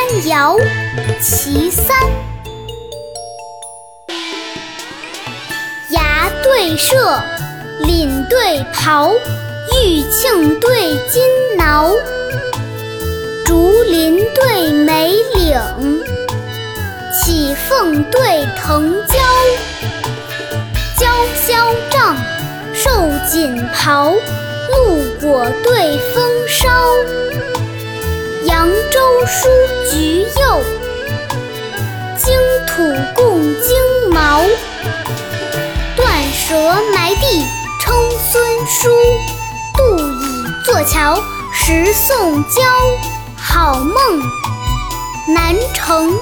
山摇其三。牙对射，领对袍，玉磬对金挠，竹林对梅岭，绮凤对藤椒，娇绡帐，瘦锦袍，鹿果对风梢，书橘右，荆土共荆毛。断舌埋地称孙叔，杜倚坐桥识宋娇。好梦难成，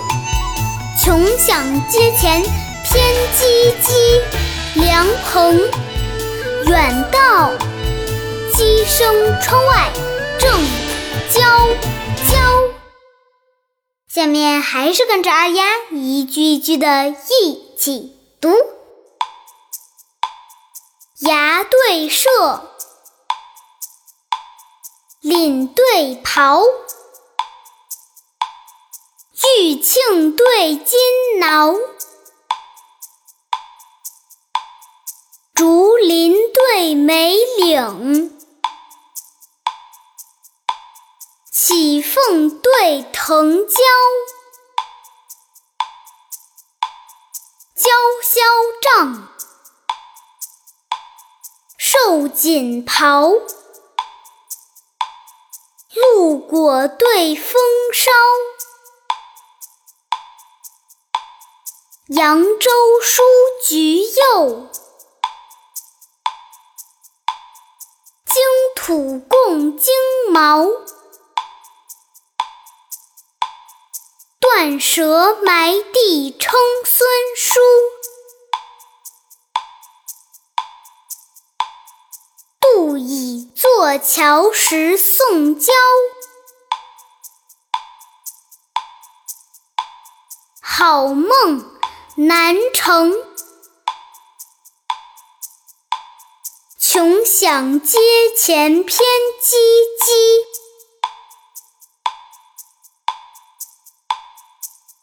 穷想阶前偏萋萋。凉棚远道鸡声窗外正啾啾。下面还是跟着二丫一句一句的一起读。牙对射，领对袍，玉磬对金挠，竹林对梅岭，绮凤对藤椒，娇绡帐。瘦锦袍，露果对风梢，扬州书橘柚，荆土共荆毛，断舌埋地称孙叔。杜倚坐桥识宋交，好梦难成，穷想阶前偏唧唧。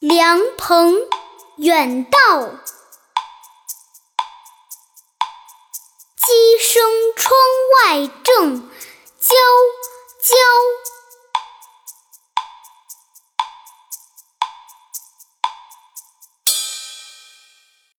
凉棚远道。鸡声窗外正啾啾。